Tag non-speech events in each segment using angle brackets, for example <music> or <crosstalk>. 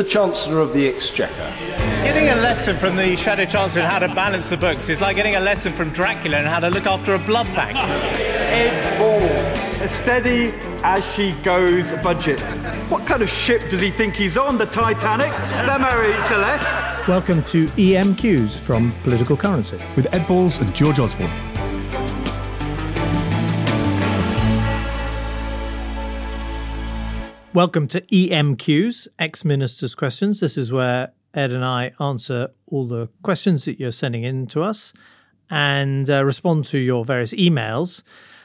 The Chancellor of the Exchequer. Getting a lesson from the Shadow Chancellor on how to balance the books is like getting a lesson from Dracula on how to look after a blood bank. Ed Balls. A steady as she goes budget. What kind of ship does he think he's on? The Titanic? The Mary Celeste? Welcome to EMQs from Political Currency. with Ed Balls and George Osborne. Welcome to EMQs, Ex Minister's Questions. This is where Ed and I answer all the questions that you're sending in to us and uh, respond to your various emails.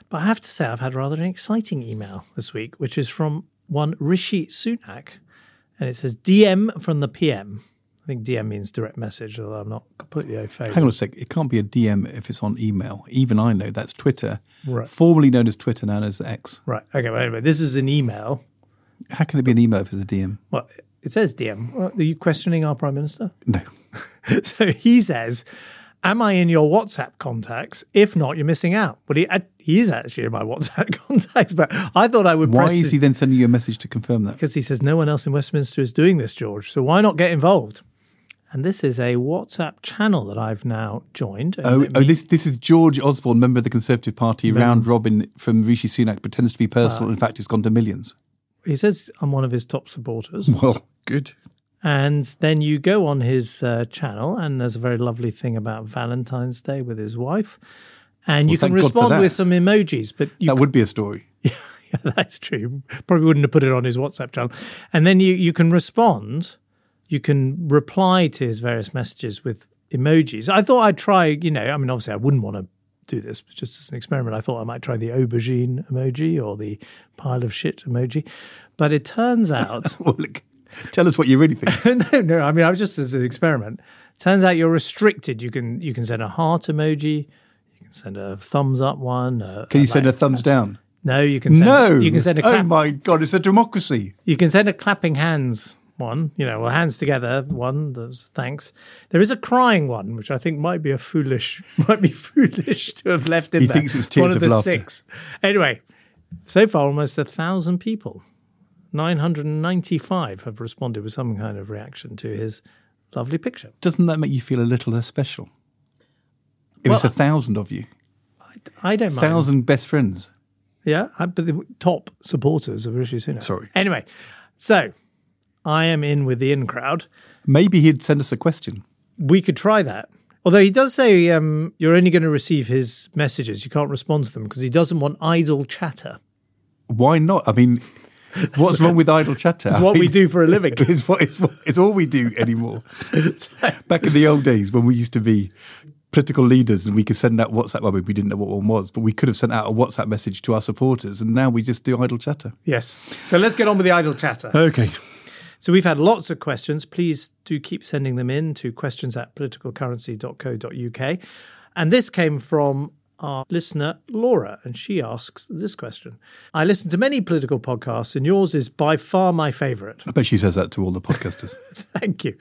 But I have to say, I've had rather an exciting email this week, which is from one Rishi Sunak. And it says DM from the PM. I think DM means direct message, although I'm not completely au fait. Hang on a sec. It can't be a DM if it's on email. Even I know that's Twitter, Right. formerly known as Twitter, now as X. Right. Okay. Well, anyway, this is an email. How can it be an email if it's a DM? Well, it says DM. Well, Are you questioning our Prime Minister? No. <laughs> so he says, Am I in your WhatsApp contacts? If not, you're missing out. But he, he is actually in my WhatsApp <laughs> contacts. But I thought I would Why press is this- he then sending you a message to confirm that? because he says no one else in Westminster is doing this, George. So why not get involved? And this is a WhatsApp channel that I've now joined. Oh, it oh this this is George Osborne, member of the Conservative Party, round robin from Rishi Sunak, pretends to be personal. Uh, in fact, it's gone to millions. He says I'm one of his top supporters. <laughs> Well, good. And then you go on his uh, channel, and there's a very lovely thing about Valentine's Day with his wife. And you can thank God for respond with some emojis, but you that would be a story. <laughs> Yeah, that's true. Probably wouldn't have put it on his WhatsApp channel. And then you, you can respond, you can reply to his various messages with emojis. I thought I'd try, you know, I mean, obviously I wouldn't want to do this, but just as an experiment, I thought I might try the aubergine emoji or the pile of shit emoji. But it turns <laughs> out, Well, look, tell us what you really think. <laughs> no, no, I mean, I was just as an experiment. Turns out you're restricted. You can you can send a heart emoji, you can send a thumbs up one. a- Can you a send a like- thumbs down? No, you can send No. you can send a oh my God, it's a democracy. You can send a clapping hands one, you know, or hands together one. There's thanks. There is a crying one, which I think might be a foolish, <laughs> might be foolish to have left in He there. thinks it's tears one of of the laughter. six. Anyway, so far almost a thousand people, nine hundred and ninety-five, have responded with some kind of reaction to his lovely picture. Doesn't that make you feel a little less special? If it's a thousand of you, I don't mind. thousand best friends. Yeah, I- but the top supporters of Rishi Sunak. Sorry. Anyway, so I am in with the in crowd. Maybe he'd send us a question. We could try that. Although he does say um, you're only going to receive his messages, you can't respond to them because he doesn't want idle chatter. Why not? I mean, what's wrong with idle chatter? It's I what we do for a living. <laughs> It's, what, it's, what, it's all we do anymore. <laughs> Back in the old days when we used to be political leaders and we could send out WhatsApp, well, we didn't know what one was, but we could have sent out a WhatsApp message to our supporters and now we just do idle chatter. Yes. So let's get on with the idle chatter. Okay. So we've had lots of questions. Please do keep sending them in to questions at politicalcurrency.co.uk. And this came from our listener, Laura, and she asks this question. I listen to many political podcasts, and yours is by far my favourite. I bet she says that to all the podcasters. <laughs> Thank you.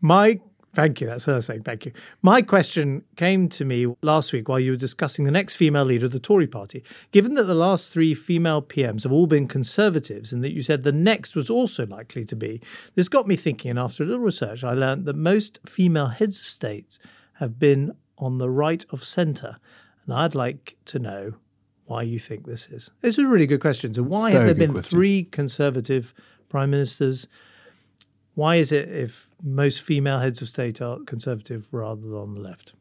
My Thank you. That's her saying thank you. My question came to me last week while you were discussing the next female leader of the Tory party. Given that the last three female PMs have all been Conservatives and that you said the next was also likely to be, this got me thinking. And after a little research, I learned that most female heads of states have been on the right of centre. And I'd like to know why you think this is. This is a really good question. So, why have there been question. three Conservative prime ministers? Why is it if most female heads of state are conservative rather than on the left?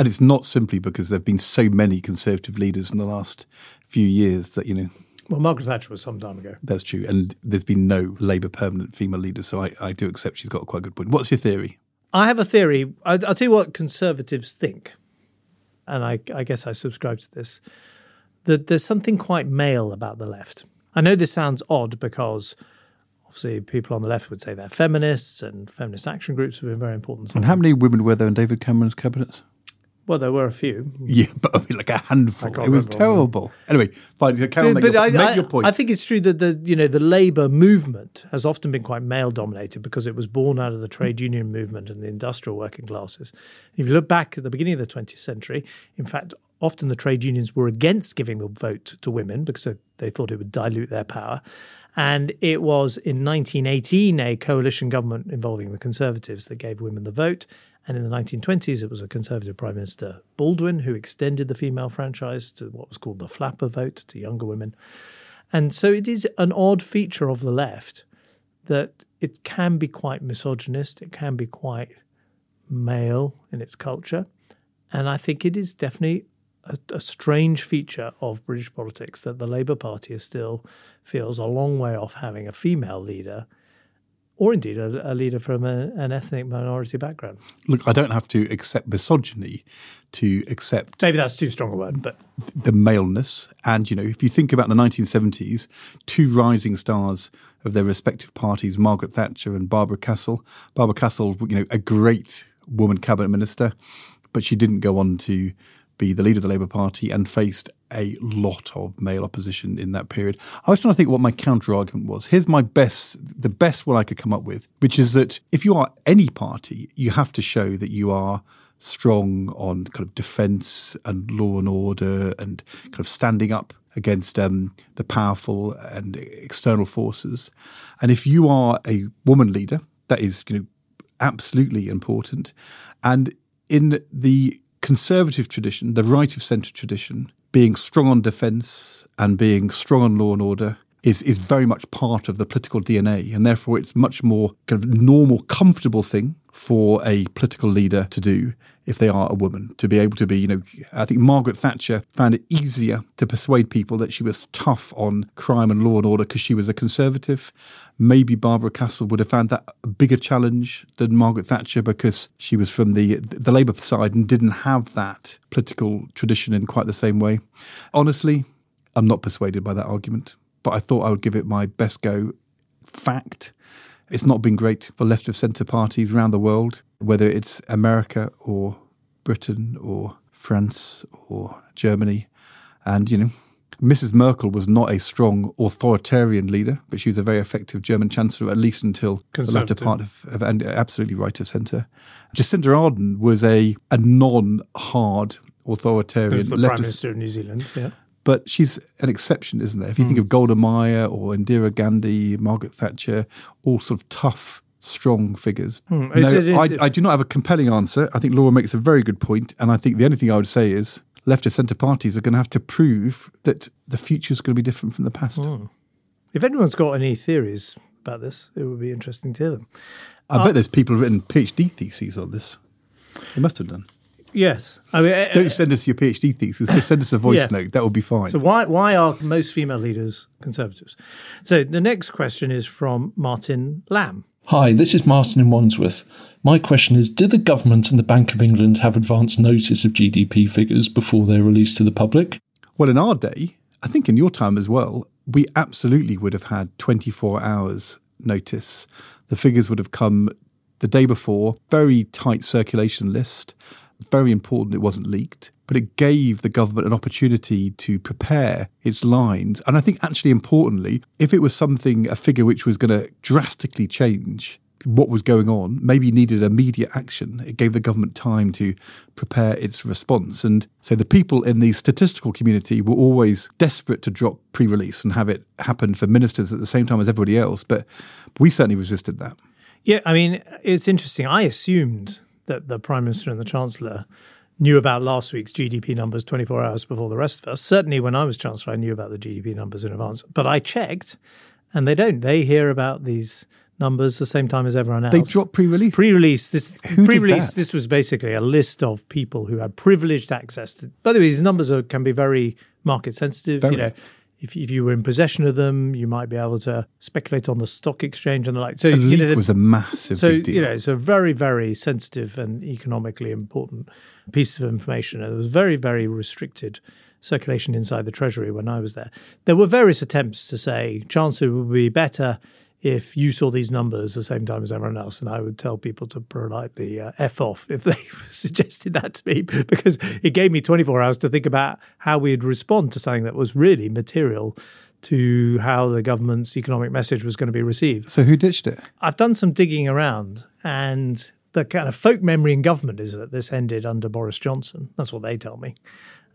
and it's not simply because there have been so many Conservative leaders in the last few years that, you know, Well, Margaret Thatcher was some time ago. that's true. And there's been no Labour permanent female leader. So I, I do accept she's got quite a good point. What's your theory? I have a theory. I, I'll tell you what conservatives think, and I, I guess I subscribe to this. That there's something quite male about the left. I know this sounds odd because obviously people on the left would say they're feminists, and feminist action groups have been very important. And how many women were there in David Cameron's cabinet? Well, there were a few. Yeah, but I mean, like a handful. It was terrible. Anyway, fine. Carol, make, but your, I, make I- your point. I think it's true that the you know the labour movement has often been quite male dominated because it was born out of the trade union movement and the industrial working classes. If you look back at the beginning of the 20th century, in fact, often the trade unions were against giving the vote to women because they thought it would dilute their power. And it was in 1918 a coalition government involving the Conservatives that gave women the vote. And in the 1920s, it was a Conservative Prime Minister, Baldwin, who extended the female franchise to what was called the flapper vote to younger women. And so it is an odd feature of the left that it can be quite misogynist, it can be quite male in its culture. And I think it is definitely a, a strange feature of British politics that the Labour Party is still feels a long way off having a female leader, or indeed a, a leader from a, an ethnic minority background. Look, I don't have to accept misogyny to accept Maybe that's too strong a word, but the maleness. And, you know, if you think about the 1970s, two rising stars of their respective parties, Margaret Thatcher and Barbara Castle. Barbara Castle, you know, a great woman cabinet minister, but she didn't go on to be the leader of the Labour Party and faced a lot of male opposition in that period. I was trying to think what my counter argument was. Here's my best, the best one I could come up with, which is that if you are any party, you have to show that you are strong on kind of defence and law and order and kind of standing up against um, the powerful and external forces. And if you are a woman leader, that is, you know, absolutely important. And in the conservative tradition, the right of centre tradition, being strong on defence and being strong on law and order is is very much part of the political DNA, and therefore it's much more kind of normal, comfortable thing for a political leader to do if they are a woman to be able to be. You know, I think Margaret Thatcher found it easier to persuade people that she was tough on crime and law and order because she was a conservative. Maybe Barbara Castle would have found that a bigger challenge than Margaret Thatcher because she was from the the Labour side and didn't have that political tradition in quite the same way. Honestly, I'm not persuaded by that argument, but I thought I would give it my best go. Fact. It's not been great for left of centre parties around the world, whether it's America or Britain or France or Germany. And, you know, Mrs. Merkel was not a strong authoritarian leader, but she was a very effective German chancellor, at least until the latter part of, of and absolutely right of centre. Jacinda Ardern was a, a non hard authoritarian who's the Prime Minister of New Zealand. Yeah. But she's an exception, isn't there? If you think hmm. of Golda Meir or Indira Gandhi, Margaret Thatcher, all sort of tough, strong figures. Hmm. No, Is it- I, I do not have a compelling answer. I think Laura makes a very good point, and I think the only thing I would say is leftist centre parties are going to have to prove that the future is going to be different from the past. Hmm. If anyone's got any theories about this, it would be interesting to hear them. I bet uh, there's people who've written PhD theses on this. They must have done. Yes. I mean, uh, Don't send us your PhD thesis. Just send us a <laughs> voice Yeah. note. That would be fine. So why why are most female leaders conservatives? So the next question is from Martin Lamb. Hi, this is Martin in Wandsworth. My question is Do the government and the Bank of England have advance notice of GDP figures before they're released to the public? Well, in our day, I think in your time as well, we absolutely would have had 24 hours notice. The figures would have come the day before, very tight circulation list. Very important it wasn't leaked, but it gave the government an opportunity to prepare its lines. And I think, actually, importantly, if it was something, a figure which was going to drastically change what was going on, maybe needed immediate action. It gave the government time to prepare its response. And so the people in the statistical community were always desperate to drop pre release and have it happen for ministers at the same time as everybody else. But we certainly resisted that. Yeah, I mean, it's interesting. I assumed that the Prime Minister and the Chancellor knew about last week's GDP numbers 24 hours before the rest of us. Certainly, when I was Chancellor, I knew about the GDP numbers in advance. But I checked, and they don't. They hear about these numbers the same time as everyone else. They dropped pre-release. Pre-release. This Who pre-release. This was basically a list of people who had privileged access to. By the way, these numbers are, can be very market sensitive. Very. You know, if if you were in possession of them, you might be able to speculate on the stock exchange and the like. So A leak know, was a massive so big deal. you know, it's a very very sensitive and economically important piece of information. And it was very very restricted circulation inside the Treasury when I was there. There were various attempts to say, Chancellor, would be better if you saw these numbers the same time as everyone else. And I would tell people to politely uh, F off if <laughs> they suggested that to me, because it gave me 24 hours to think about how we'd respond to something that was really material to how the government's economic message was going to be received. So who ditched it? I've done some digging around, and the kind of folk memory in government is that this ended under Boris Johnson. That's what they tell me.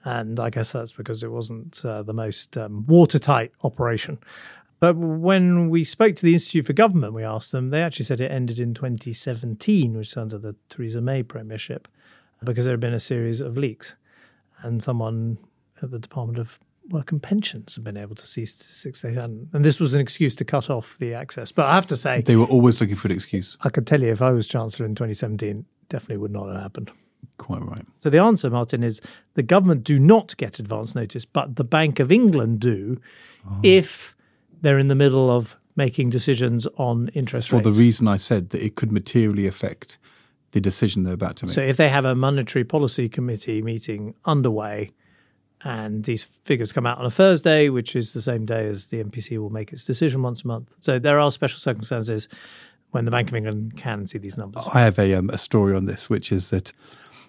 And I guess that's because it wasn't uh, the most um, watertight operation. But when we spoke to the Institute for Government, we asked them, they actually said it ended in 2017, which is under the Theresa May premiership, because there had been a series of leaks. And someone at the Department of Work and Pensions had been able to see statistics they hadn't. And this was an excuse to cut off the access. But I have to say, They were always looking for an excuse. I could tell you if I was Chancellor in 2017, definitely would not have happened. Quite right. So the answer, Martin, is the government do not get advance notice, but the Bank of England do oh. if they're in the middle of making decisions on interest For rates. For the reason I said that it could materially affect the decision they're about to make. so if they have a monetary policy committee meeting underway and these figures come out on a Thursday, which is the same day as the MPC will make its decision once a month. So there are special circumstances when the Bank of England can see these numbers. I have a, um, a story on this, which is that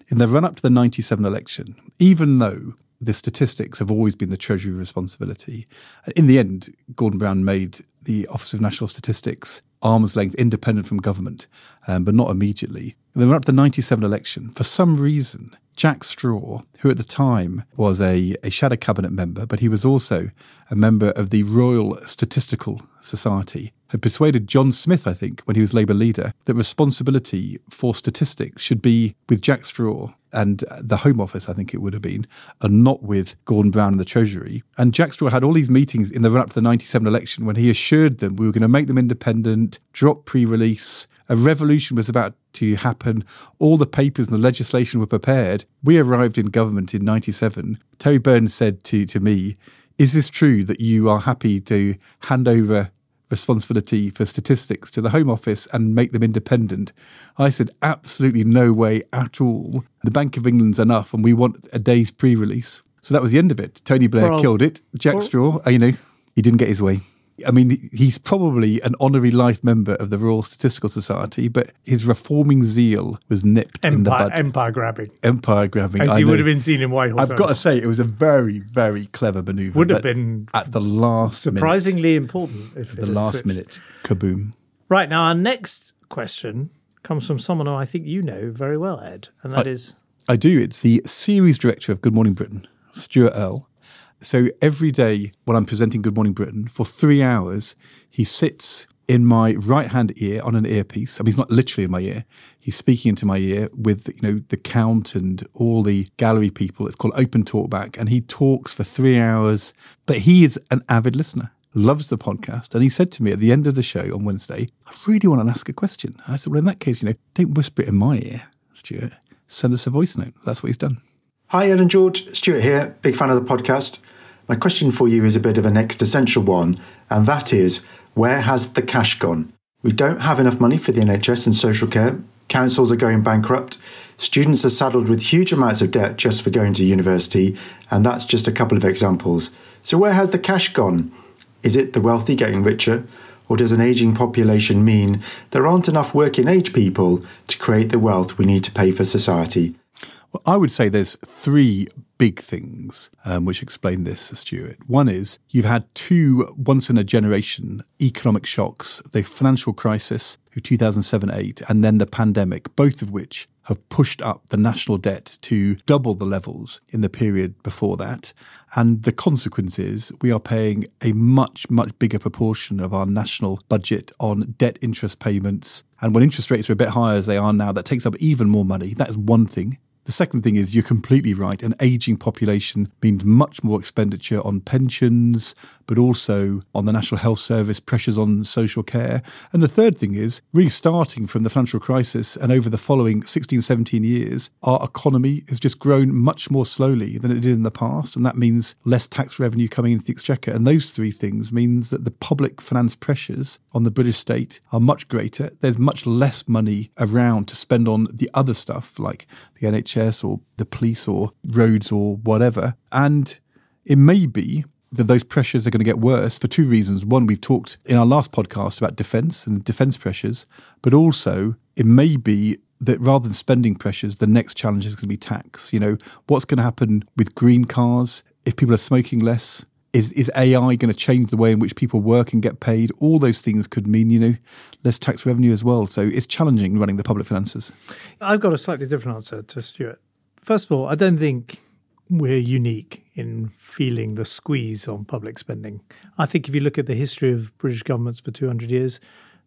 in the run up to the 97 election, even though the statistics have always been the Treasury responsibility, in the end, Gordon Brown made the Office of National Statistics arm's length independent from government, um, but not immediately. In the run up to the 97 election, for some reason, Jack Straw, who at the time was a, a shadow cabinet member, but he was also a member of the Royal Statistical Society, had persuaded John Smith, I think, when he was Labour leader, that responsibility for statistics should be with Jack Straw and uh, the Home Office, I think it would have been, and not with Gordon Brown and the Treasury. And Jack Straw had all these meetings in the run up to the 97 election when he assured them we were going to make them independent, drop pre release, a revolution was about to happen. All the papers and the legislation were prepared. We arrived in government in 97. Terry Burns said to, to me, Is this true that you are happy to hand over responsibility for statistics to the Home Office and make them independent? I said, Absolutely no way at all. The Bank of England's enough, and we want a day's pre release. So that was the end of it. Tony Blair killed it. Jack Straw, uh, you know, he didn't get his way. I mean, he's probably an honorary life member of the Royal Statistical Society, but his reforming zeal was nipped in the bud. empire grabbing, Empire grabbing. as I he would have been seen in Whitehall. I've got to say, it was a very, very clever manoeuvre. Would have been at the last minute, surprisingly important. If the last switched. minute, kaboom. Right now, our next question comes from someone who I think you know very well, Ed, and that is I do. It's the series director of Good Morning Britain, Stuart Earle. So every day when I'm presenting Good Morning Britain, for three hours, he sits in my right hand ear on an earpiece. I mean, he's not literally in my ear. He's speaking into my ear with, you know, the count and all the gallery people. It's called Open Talkback. And he talks for three hours. But he is an avid listener, loves the podcast. And he said to me at the end of the show on Wednesday, I really want to ask a question. I said, well, in that case, you know, don't whisper it in my ear, Stuart. Send us a voice note. That's what he's done. Hi, and George. Stuart here, big fan of the podcast. My question for you is a bit of an existential one, and that is where has the cash gone? We don't have enough money for the NHS and social care. Councils are going bankrupt. Students are saddled with huge amounts of debt just for going to university, and that's just a couple of examples. So, where has the cash gone? Is it the wealthy getting richer? Or does an ageing population mean there aren't enough working age people to create the wealth we need to pay for society? I would say there's three big things um, which explain this, Stuart. One is you've had two once in a generation economic shocks the financial crisis of 2007 8, and then the pandemic, both of which have pushed up the national debt to double the levels in the period before that. And the consequence is we are paying a much, much bigger proportion of our national budget on debt interest payments. And when interest rates are a bit higher as they are now, that takes up even more money. That is one thing. The second thing is you're completely right. An aging population means much more expenditure on pensions, but also on the National Health Service, pressures on social care. And the third thing is really starting from the financial crisis and over the following 16, 17 years, our economy has just grown much more slowly than it did in the past. And that means less tax revenue coming into the exchequer. And those three things means that the public finance pressures on the British state are much greater. There's much less money around to spend on the other stuff like the NHS or the police or roads or whatever. And it may be that those pressures are going to get worse for two reasons. One, we've talked in our last podcast about defence and defence pressures, but also it may be that rather than spending pressures, the next challenge is going to be tax. You know, what's going to happen with green cars if people are smoking less? Is, is AI going to change the way in which people work and get paid? All those things could mean, you know, less tax revenue as well. So it's challenging running the public finances. I've got a slightly different answer to Stuart. First of all, I don't think we're unique in feeling the squeeze on public spending. I think if you look at the history of British governments for 200 years,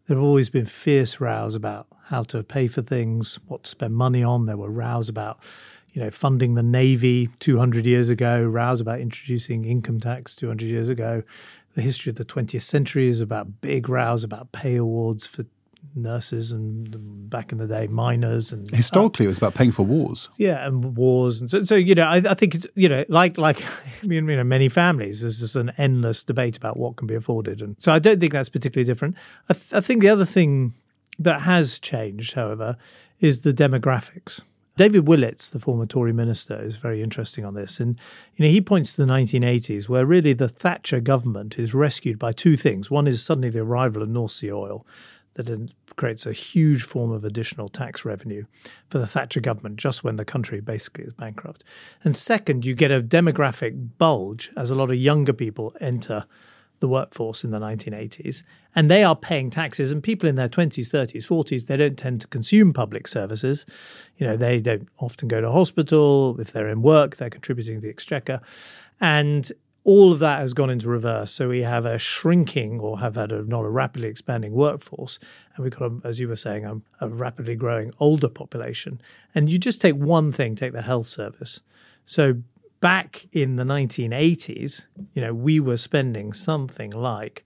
there have always been fierce rows about how to pay for things, what to spend money on. There were rows about, you know, funding the navy 200 years ago, rows about introducing income tax 200 years ago. The history of the 20th century is about big rows about pay awards for nurses and back in the day miners and historically uh, it was about paying for wars. Yeah and wars and so, so you know I, I, think it's you know like like <laughs> you know many families there's just an endless debate about what can be afforded. And so i don't think that's particularly different. I, th- I think the other thing that has changed however is the demographics David Willetts, the former Tory minister, is very interesting on this. And you know, he points to the 1980s, where really the Thatcher government is rescued by two things. One is suddenly the arrival of North Sea oil, that creates a huge form of additional tax revenue for the Thatcher government just when the country basically is bankrupt. And second, you get a demographic bulge as a lot of younger people enter the workforce in the 1980s and they are paying taxes and people in their 20s 30s 40s they don't tend to consume public services you know they don't often go to hospital if they're in work they're contributing to the exchequer and all of that has gone into reverse. So we have a shrinking or have had a not a rapidly expanding workforce. And we've got, a, as you were saying, a, a rapidly growing older population. And you just take one thing, take the health service. So back in the 1980s, you know, we were spending something like,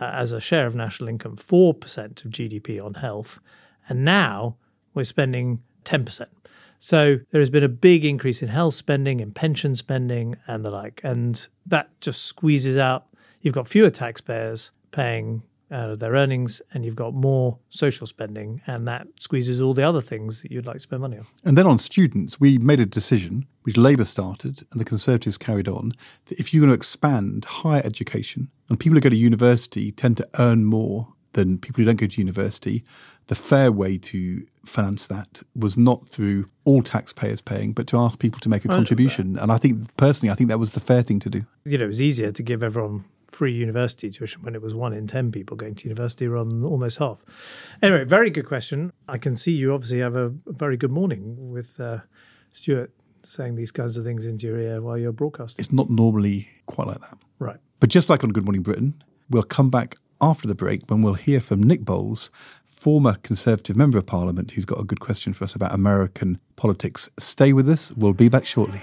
uh, as a share of national income, 4% of GDP on health. And now we're spending 10%. So there has been a big increase in health spending, in pension spending, and the like. And that just squeezes out. You've got fewer taxpayers paying out of their earnings, and you've got more social spending, and that squeezes all the other things that you'd like to spend money on. And then on students, we made a decision, which Labour started and the Conservatives carried on, that if you're going to expand higher education, and people who go to university tend to earn more than people who don't go to university, the fair way to finance that was not through all taxpayers paying, but to ask people to make a contribution. And I think personally, I think that was the fair thing to do. You know, it was easier to give everyone free university tuition when it was one in 10 people going to university rather than almost half. Anyway, very good question. I can see you obviously have a very good morning with uh, Stuart saying these kinds of things into your ear while you're broadcasting. It's not normally quite like that. Right. But just like on Good Morning Britain, we'll come back after the break when we'll hear from Nick Boles, former Conservative Member of Parliament, who's got a good question for us about American politics. Stay with us. We'll be back shortly.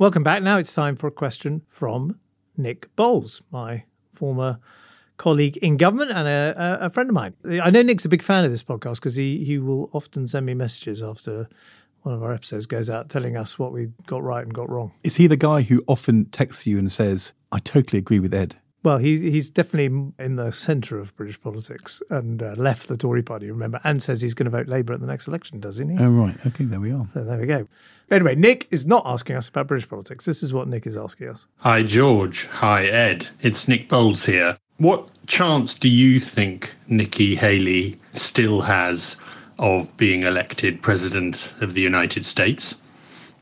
Welcome back. Now it's time for a question from Nick Boles, my former colleague in government and a, a, friend of mine. I know Nick's a big fan of this podcast because he, he will often send me messages after one of our episodes goes out telling us what we got right and got wrong. Is he the guy who often texts you and says, I totally agree with Ed? Well, he, he's definitely in the centre of British politics and uh, left the Tory party, remember, and says he's going to vote Labour at the next election, doesn't he? Oh, right. Okay, there we are. So there we go. Anyway, Nick is not asking us about British politics. This is what Nick is asking us. Hi, George. Hi, Ed. It's Nick Boles here. What chance do you think Nikki Haley still has of being elected President of the United States?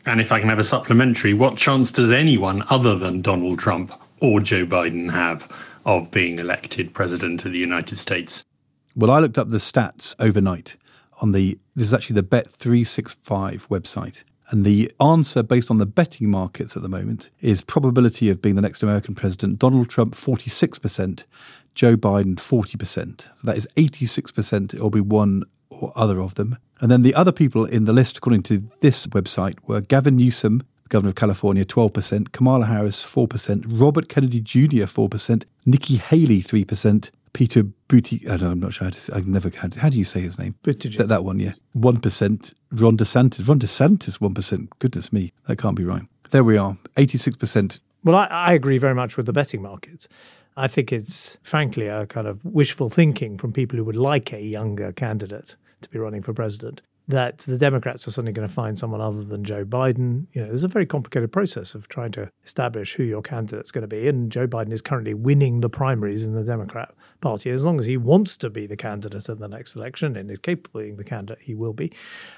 And if I can have a supplementary, what chance does anyone other than Donald Trump or Joe Biden have of being elected President of the United States? Well, I looked up the stats overnight on the, this is actually the Bet365 website. And the answer based on the betting markets at the moment is probability of being the next American president Donald Trump 46%, Joe Biden 40%. So that is 86% it will be one or other of them. And then the other people in the list, according to this website, were Gavin Newsom, governor of California, 12%, Kamala Harris, 4%, Robert Kennedy Jr., 4%, Nikki Haley, 3%, Peter Booty, I don't, I'm not sure how to, I've never had, how do you say his name? Buttigieg. That, that one, yeah. 1%, Ron DeSantis, Ron DeSantis, 1%. Goodness me, that can't be right. There we are, 86%. Well, I, I agree very much with the betting markets. I think it's frankly a kind of wishful thinking from people who would like a younger candidate to be running for president that the Democrats are suddenly going to find someone other than Joe Biden. You know, there's a very complicated process of trying to establish who your candidate's going to be. And Joe Biden is currently winning the primaries in the Democrat Party. As long as he wants to be the candidate in the next election and is capable of being the candidate, he will be.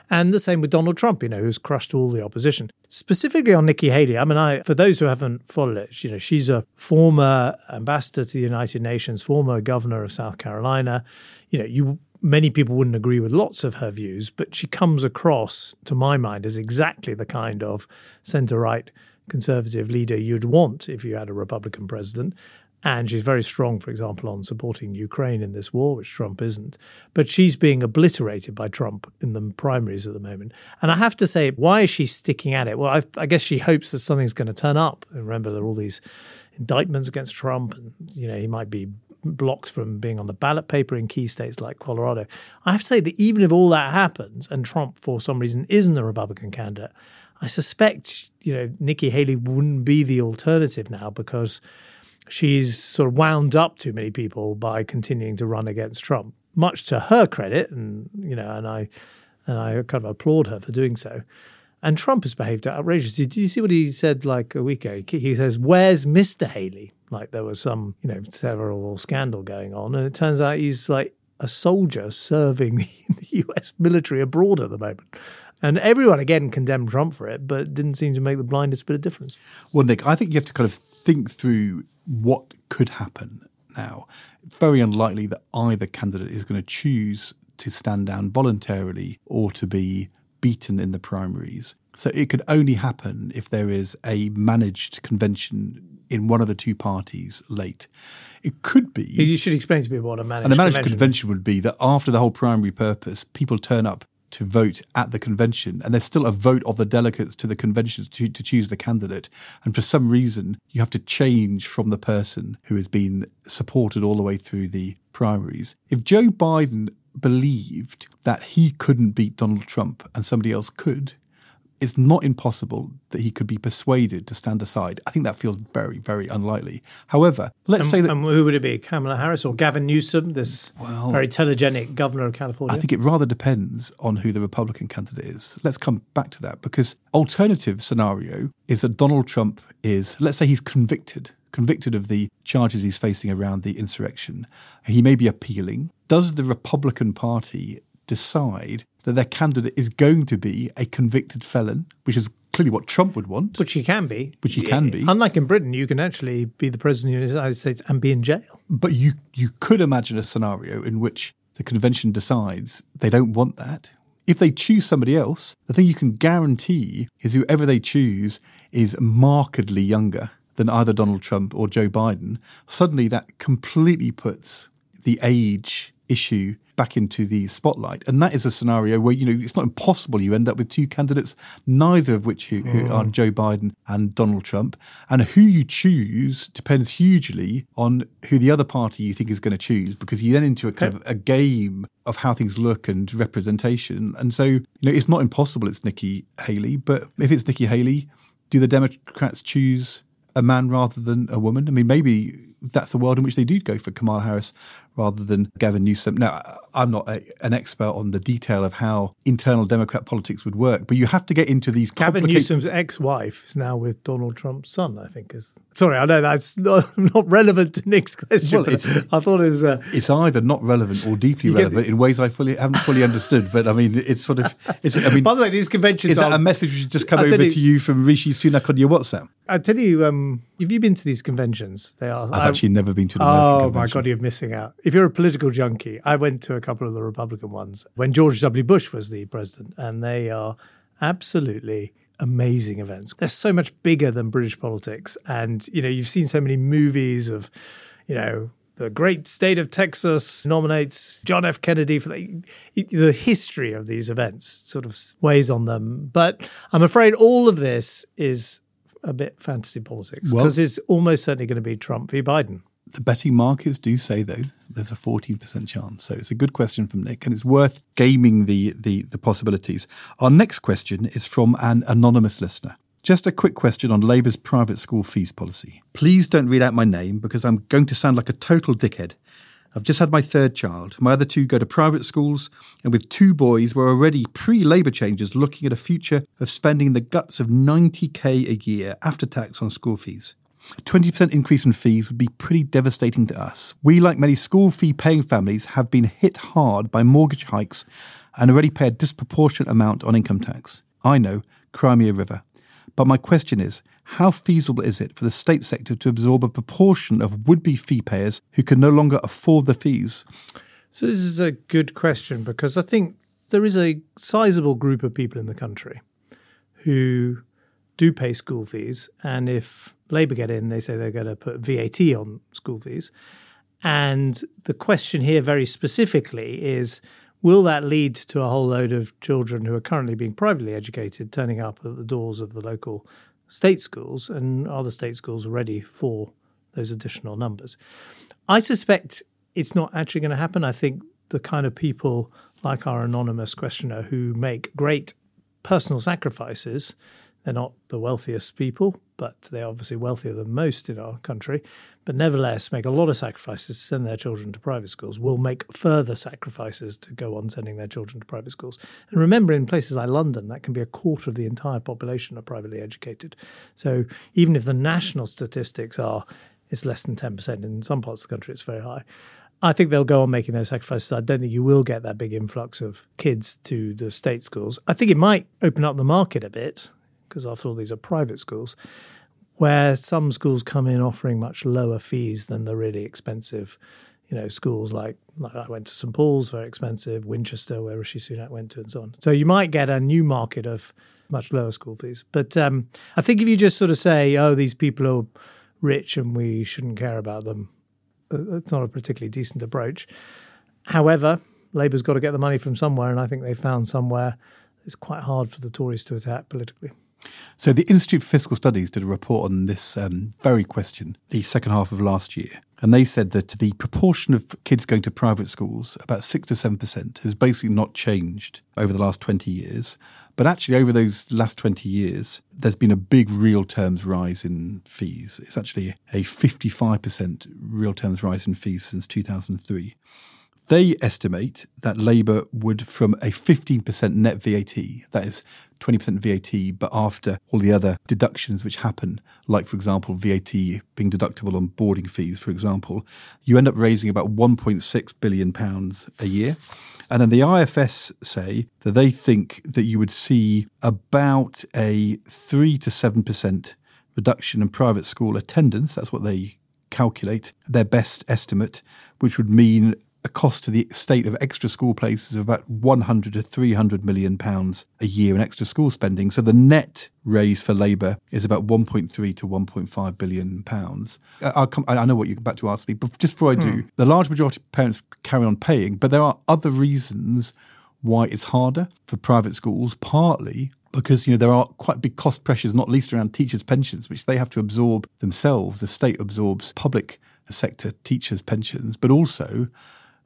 And the same with Donald Trump, you know, who's crushed all the opposition. Specifically on Nikki Haley, I mean, I for those who haven't followed it, you know, she's a former ambassador to the United Nations, former governor of South Carolina. You know, you many people wouldn't agree with lots of her views, but she comes across, to my mind, as exactly the kind of centre right conservative leader you'd want if you had a Republican president. And she's very strong, for example, on supporting Ukraine in this war, which Trump isn't. But she's being obliterated by Trump in the primaries at the moment. And I have to say, why is she sticking at it? Well, I, I guess she hopes that something's going to turn up. Remember, there are all these indictments against Trump, and you know he might be blocked from being on the ballot paper in key states like Colorado. I have to say that even if all that happens and Trump, for some reason, isn't the Republican candidate, I suspect you know Nikki Haley wouldn't be the alternative now because she's sort of wound up too many people by continuing to run against Trump. Much to her credit, and you know, and I and I kind of applaud her for doing so. And Trump has behaved outrageously. Did you see what he said like a week ago? He says, "Where's Mr. Haley?" Like there was some, you know, terrible scandal going on, and it turns out he's like a soldier serving <laughs> the U.S. military abroad at the moment. And everyone again condemned Trump for it, but didn't seem to make the blindest bit of difference. Well, Nick, I think you have to kind of think through what could happen now. It's very unlikely that either candidate is going to choose to stand down voluntarily or to be beaten in the primaries. So it could only happen if there is a managed convention in one of the two parties late. It could be. You should explain to people what a managed and a managed convention. convention would be that after the whole primary purpose, people turn up to vote at the convention, and there's still a vote of the delegates to the conventions to, to choose the candidate. And for some reason, you have to change from the person who has been supported all the way through the primaries. If Joe Biden believed that he couldn't beat Donald Trump and somebody else could, it's not impossible that he could be persuaded to stand aside. I think that feels very, very unlikely. However, let's say that. And who would it be? Kamala Harris or Gavin Newsom, this well, very telegenic governor of California? I think it rather depends on who the Republican candidate is. Let's come back to that because alternative scenario is that Donald Trump is, let's say he's convicted convicted of the charges he's facing around the insurrection. He may be appealing. Does the Republican Party decide that their candidate is going to be a convicted felon, which is clearly what Trump would want. Which he can be. Which he can be. Unlike in Britain, you can actually be the president of the United States and be in jail. But you you could imagine a scenario in which the convention decides they don't want that. If they choose somebody else, the thing you can guarantee is whoever they choose is markedly younger than either Donald Trump or Joe Biden. Suddenly that completely puts the age issue back into the spotlight. And that is a scenario where, you know, it's not impossible you end up with two candidates, neither of which who, who are mm. Joe Biden and Donald Trump. And who you choose depends hugely on who the other party you think is going to choose, because you then into a kind of a game of how things look and representation. And so, you know, it's not impossible it's Nikki Haley, but if it's Nikki Haley, do the Democrats choose a man rather than a woman? I mean, maybe that's the world in which they do go for Kamala Harris rather than Gavin Newsom. Now, I'm not a, an expert on the detail of how internal Democrat politics would work, but you have to get into these. Gavin Newsom's ex-wife is now with Donald Trump's son. I think is. Sorry, I know that's not, <laughs> not relevant to Nick's question. Well, I thought it was. Uh, it's either not relevant or deeply relevant in ways I fully haven't fully understood. But I mean, it's sort of. It's, I mean, by the way, these conventions is are, that a message which just come over you, to you from Rishi Sunak on your WhatsApp? I tell you, um, have you been to these conventions? They are. I've I, actually never been to. The oh my god, you're missing out. If you're a political junkie, I went to a couple of the Republican ones when George W. Bush was the president, and they are absolutely amazing events. They're so much bigger than British politics, and you know you've seen so many movies of, you know, the great state of Texas nominates John F. Kennedy for the, the history of these events sort of weighs on them. But I'm afraid all of this is a bit fantasy politics because well, it's almost certainly going to be Trump v. Biden. The betting markets do say though there's a 14% chance. So it's a good question from Nick and it's worth gaming the, the, the possibilities. Our next question is from an anonymous listener. Just a quick question on Labour's private school fees policy. Please don't read out my name because I'm going to sound like a total dickhead. I've just had my third child. My other two go to private schools, and with two boys, we're already pre Labour changes looking at a future of spending the guts of 90k a year after tax on school fees. A 20% increase in fees would be pretty devastating to us. We, like many school fee paying families, have been hit hard by mortgage hikes and already pay a disproportionate amount on income tax. I know, Crimea River. But my question is how feasible is it for the state sector to absorb a proportion of would be fee payers who can no longer afford the fees? So, this is a good question because I think there is a sizable group of people in the country who do pay school fees. And if Labour get in, they say they're going to put VAT on school fees. And the question here, very specifically, is will that lead to a whole load of children who are currently being privately educated turning up at the doors of the local state schools? And the state schools ready for those additional numbers? I suspect it's not actually going to happen. I think the kind of people like our anonymous questioner who make great personal sacrifices they're not the wealthiest people, but they're obviously wealthier than most in our country. But nevertheless, make a lot of sacrifices to send their children to private schools. Will make further sacrifices to go on sending their children to private schools. And remember, in places like London, that can be a quarter of the entire population are privately educated. So even if the national statistics are it's less than ten percent in some parts of the country, it's very high. I think they'll go on making those sacrifices. I don't think you will get that big influx of kids to the state schools. I think it might open up the market a bit because after all, these are private schools, where some schools come in offering much lower fees than the really expensive, you know, schools like, like I went to St Paul's, very expensive, Winchester, where Rishi Sunak went to, and so on. So you might get a new market of much lower school fees. But um, I think if you just sort of say, oh, these people are rich and we shouldn't care about them, uh, it's not a particularly decent approach. However, Labour's got to get the money from somewhere, and I think they found somewhere it's quite hard for the Tories to attack politically. So the Institute for Fiscal Studies did a report on this um, very question the second half of last year. And they said that the proportion of kids going to private schools, about 6 to 7%, has basically not changed over the last 20 years. But actually, over those last 20 years, there's been a big real terms rise in fees. It's actually a 55% real terms rise in fees since 2003. They estimate that Labour would, from a 15% net VAT, that is 20% VAT, but after all the other deductions which happen, like, for example, VAT being deductible on boarding fees, for example, you end up raising about £1.6 billion a year. And then the IFS say that they think that you would see about a 3 to 7% reduction in private school attendance. That's what they calculate, their best estimate, which would mean a cost to the state of extra school places of about 100 to 300 million pounds a year in extra school spending. So the net raise for Labour is about 1.3 to 1.5 billion pounds. I'll come, I know what you're about to ask me, but just before I do, Hmm. the large majority of parents carry on paying, but there are other reasons why it's harder for private schools, partly because you know there are quite big cost pressures, not least around teachers' pensions, which they have to absorb themselves. The state absorbs public sector teachers' pensions, but also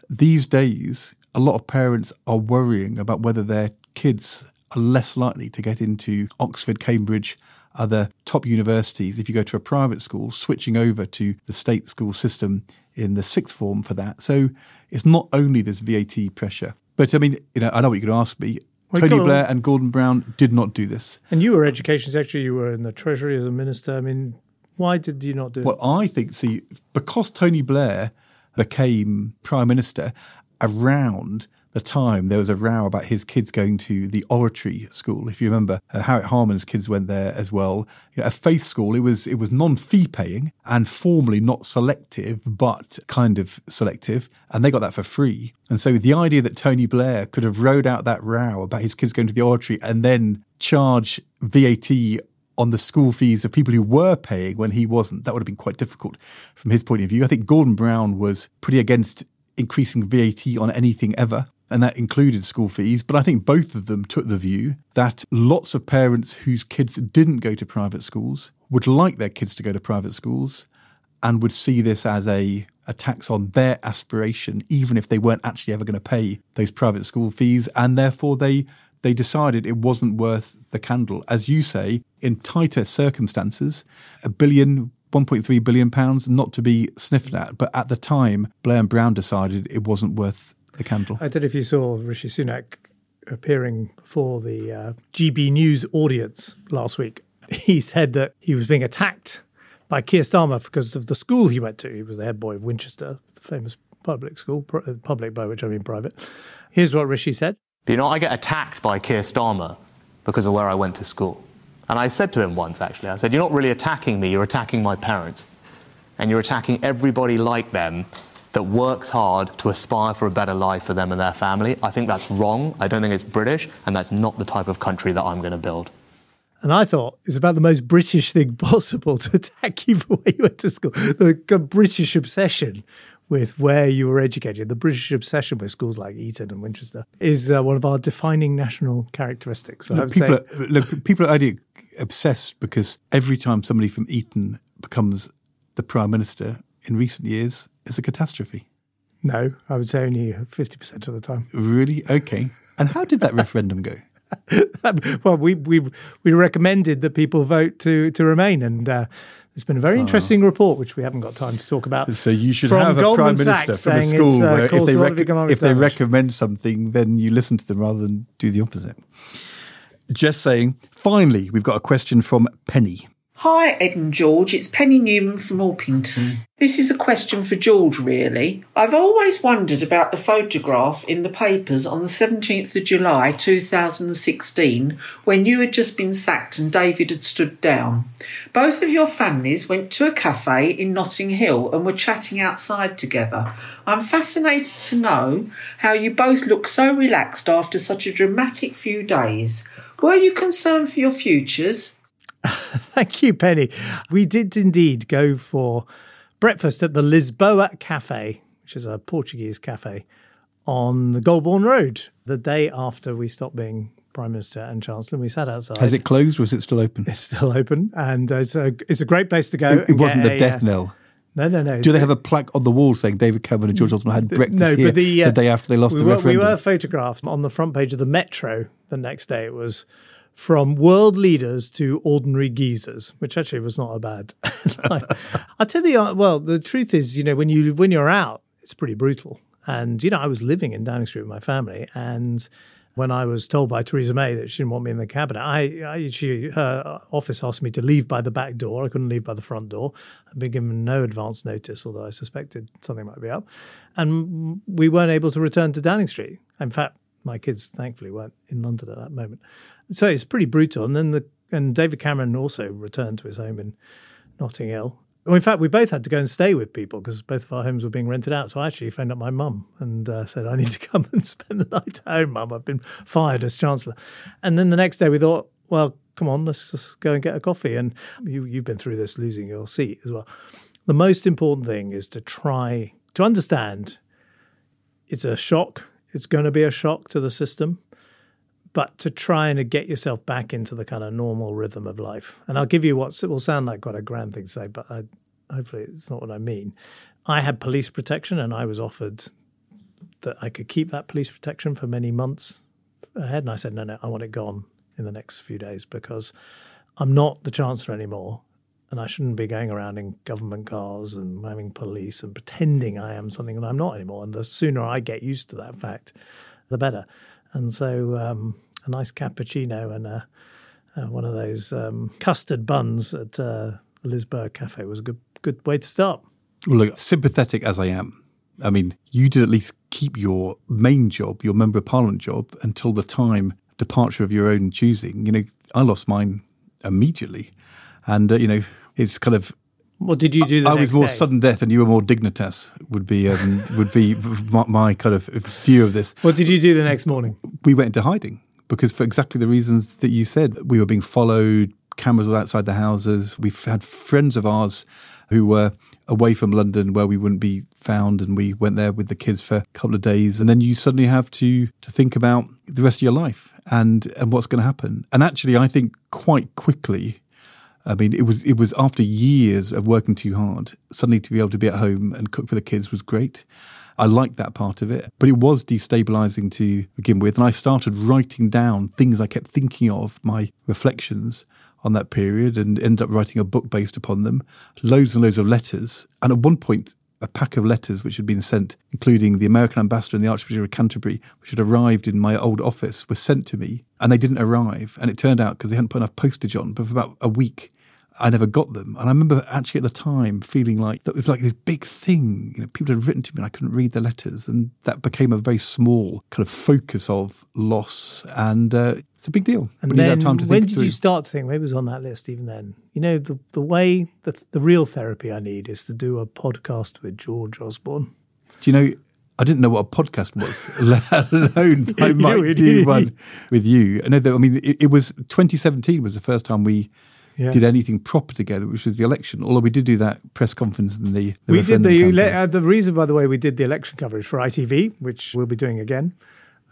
these days a lot of parents are worrying about whether their kids are less likely to get into Oxford, Cambridge, other top universities if you go to a private school, switching over to the state school system in the sixth form for that. So it's not only this VAT pressure, but I mean, you know, I know what you could ask me. Well, Tony. Blair and Gordon Brown did not do this. And you were education secretary, you were in the treasury as a minister. I mean, why did you not do it? Well, I think, see, because Tony Blair became prime minister around the time there was a row about his kids going to the oratory school. If you remember, uh, Harriet Harman's kids went there as well. You know, a faith school. It was it was non-fee paying and formally not selective, but kind of selective, and they got that for free. And so the idea that Tony Blair could have rode out that row about his kids going to the oratory and then charge VAT on the school fees of people who were paying when he wasn't. That would have been quite difficult from his point of view. I think Gordon Brown was pretty against increasing VAT on anything ever. And that included school fees. But I think both of them took the view that lots of parents whose kids didn't go to private schools would like their kids to go to private schools and would see this as a, a tax on their aspiration, even if they weren't actually ever going to pay those private school fees. And therefore, they they decided it wasn't worth the candle. As you say, in tighter circumstances, a billion, 1.3 billion pounds, not to be sniffed at. But at the time, Blair and Brown decided it wasn't worth the candle. I don't know if you saw Rishi Sunak appearing before the uh, GB News audience last week. <laughs> He said that he was being attacked by Keir Starmer because of the school he went to. He was the head boy of Winchester, the famous public school, public by which I mean private. Here's what Rishi said. You know, I get attacked by Keir Starmer because of where I went to school. And I said to him once, actually, I said, You're not really attacking me, you're attacking my parents. And you're attacking everybody like them that works hard to aspire for a better life for them and their family. I think that's wrong. I don't think it's British. And that's not the type of country that I'm going to build. And I thought it's about the most British thing <laughs> possible to attack you for where you went to school. The British obsession with where you were educated, the British obsession with schools like Eton and Winchester, is uh, one of our defining national characteristics. So I Look, would people, say, are, look, people are only obsessed because every time somebody from Eton becomes the prime minister in recent years, it's a catastrophe. no, I would say only 50% of the time. Really? Okay. And how did that referendum go? <laughs> well, we, we, we recommended that people vote to, to remain. And uh, there's been a very interesting report, which we haven't got time to talk about. Oh. So you should have a Goldman prime minister Sachs from a school uh, where if they, a lot of rec- if they recommend something, then you listen to them rather than do the opposite. Just saying. Finally, we've got a question from Penny. Hi, Ed and George. It's Penny Newman from Orpington. This is a question for George, really. I've always wondered about the photograph in the papers on the 17th of July 2016 when you had just been sacked and David had stood down. Both of your families went to a cafe in Notting Hill and were chatting outside together. I'm fascinated to know how you both look so relaxed after such a dramatic few days. Were you concerned for your futures? <laughs> Thank you, Penny. We did indeed go for breakfast at the Lisboa Cafe, which is a Portuguese cafe on the Golborne Road, the day after we stopped being Prime Minister and Chancellor. We sat outside. Has it closed or is it still open? It's still open, and uh, it's a it's a great place to go. It, it wasn't the a, death uh, knell. No, no, no. Do they have a plaque on the wall saying David Cameron and George Osborne had breakfast no, here the, uh, the day after they lost we the were, referendum? We were photographed on the front page of the Metro, the next day it was from world leaders to ordinary geezers, which actually was not a bad. <laughs> I tell you, well, the truth is, you know, when you when you're out, it's pretty brutal. And you know, I was living in Downing Street with my family, and when I was told by Theresa May that she didn't want me in the cabinet, I, I she, her office asked me to leave by the back door. I couldn't leave by the front door. I'd been given no advance notice, although I suspected something might be up. And we weren't able to return to Downing Street. In fact, my kids thankfully weren't in London at that moment. So it's pretty brutal. And then the and David Cameron also returned to his home in Notting Hill. Well, in fact, we both had to go and stay with people because both of our homes were being rented out. So I actually phoned up my mum and uh, said, I need to <laughs> come and spend the night at home, mum. I've been fired as Chancellor. And then the next day we thought, well, come on, let's just go and get a coffee. And you, you've been through this losing your seat as well. The most important thing is to try to understand it's a shock. It's going to be a shock to the system but to try and get yourself back into the kind of normal rhythm of life. And I'll give you what will sound like quite a grand thing to say, but I, hopefully it's not what I mean. I had police protection and I was offered that I could keep that police protection for many months ahead. And I said, no, no, I want it gone in the next few days because I'm not the Chancellor anymore. And I shouldn't be going around in government cars and having police and pretending I am something that I'm not anymore. And the sooner I get used to that fact, the better. And so um, a nice cappuccino and a, uh, one of those um, custard buns at uh, Lisboa Cafe was a good good way to start. Well, look, sympathetic as I am, I mean, you did at least keep your main job, your member of parliament job, until the time departure of your own choosing. You know, I lost mine immediately, and uh, you know, it's kind of what did you do? I was more day? sudden death, and you were more dignitas. Would be um, would be my, my, kind of view of this. What did you do the next morning? We went into hiding because for exactly the reasons that you said, we were being followed. Cameras were outside the houses. We've had friends of ours who were away from London where we wouldn't be found, and we went there with the kids for a couple of days. And then you suddenly have to to think about the rest of your life and and what's going to happen. And actually, I think quite quickly I mean, it was it was after years of working too hard. Suddenly, to be able to be at home and cook for the kids was great. I liked that part of it, but it was destabilizing to begin with. And I started writing down things I kept thinking of, my reflections on that period, and ended up writing a book based upon them. Loads and loads of letters, and at one point, a pack of letters which had been sent, including the American ambassador and the Archbishop of Canterbury, which had arrived in my old office, were sent to me, and they didn't arrive. And it turned out because they hadn't put enough postage on, but for about a week, I never got them. And I remember actually at the time feeling like that was like this big thing. You know, people had written to me and I couldn't read the letters. And that became a very small kind of focus of loss. And uh, it's a big deal. And when then, when did you start to think, maybe it was on that list even then? You know, the, the way, the, the real therapy I need is to do a podcast with George Osborne. Do you know, I didn't know what a podcast was, <laughs> let alone <laughs> I might do one with you. I know that, I mean, it, it was 2017 was the first time we yeah. did anything proper together, which was the election. Although we did do that press conference and the, the we did the ele- uh, the reason, by the way, we did the election coverage for ITV, which we'll be doing again.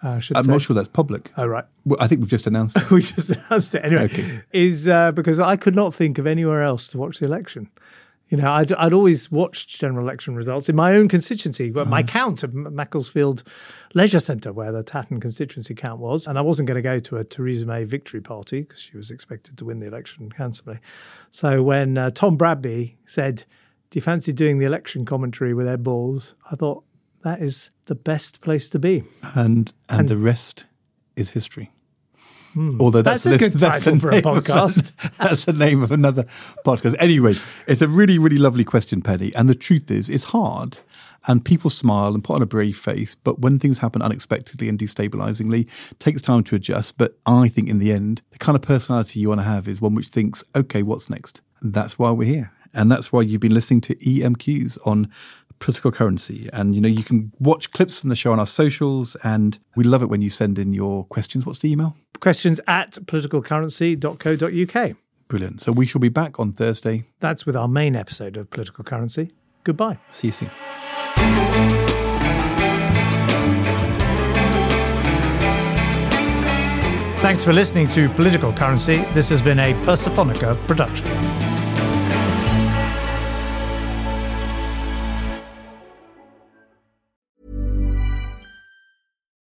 Uh, I'm say. not sure that's public. Oh right, well, I think we've just announced. it. <laughs> we just announced it anyway. Okay. Is uh, because I could not think of anywhere else to watch the election. You know, I'd, I'd always watched general election results in my own constituency, uh-huh. my count of Macclesfield Leisure Centre, where the Tatton constituency count was. And I wasn't going to go to a Theresa May victory party because she was expected to win the election handsomely. So when uh, Tom Bradby said, Do you fancy doing the election commentary with Ed Balls? I thought, that is the best place to be. And, and, and the rest is history. Hmm. Although that's, that's a good <laughs> that's title for a podcast. <laughs> that's the name of another podcast. Anyway, it's a really, really lovely question, Penny. And the truth is, it's hard. And people smile and put on a brave face. But when things happen unexpectedly and destabilizingly, it takes time to adjust. But I think in the end, the kind of personality you want to have is one which thinks, okay, what's next? And that's why we're here. And that's why you've been listening to EMQs on political currency. And, you know, you can watch clips from the show on our socials. And we love it when you send in your questions. What's the email? Questions at politicalcurrency.co.uk. Brilliant. So we shall be back on Thursday. That's with our main episode of Political Currency. Goodbye. See you soon. Thanks for listening to Political Currency. This has been a Persephonica production.